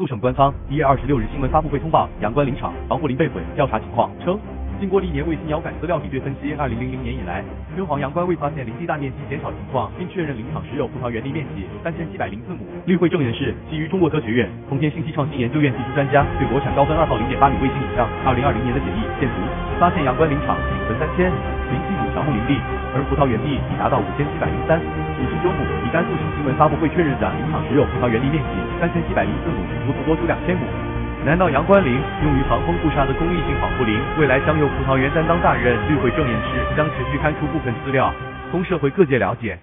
陆省官方一月二十六日新闻发布会通报，阳关林场防护林被毁，调查情况称。经过历年卫星遥感资料比对分析，二零零零年以来，敦煌阳关未发现林地大面积减少情况，并确认林场实有葡萄园地面积三千七百零四亩。绿会证人士基于中国科学院空间信息创新研究院技术专家对国产高分二号零点八米卫星影像二零二零年的简易线图，发现阳关林场仅存三千零七亩乔木林地，而葡萄园地已达到五千七百零三五十九亩。以甘肃省新闻发布会确认的林场实有葡萄园地面积三千七百零四亩，足足多出两千亩。难道阳关林用于防风固沙的公益性防护林，未来将由葡萄园担当大任？绿会证言是将持续刊出部分资料，供社会各界了解。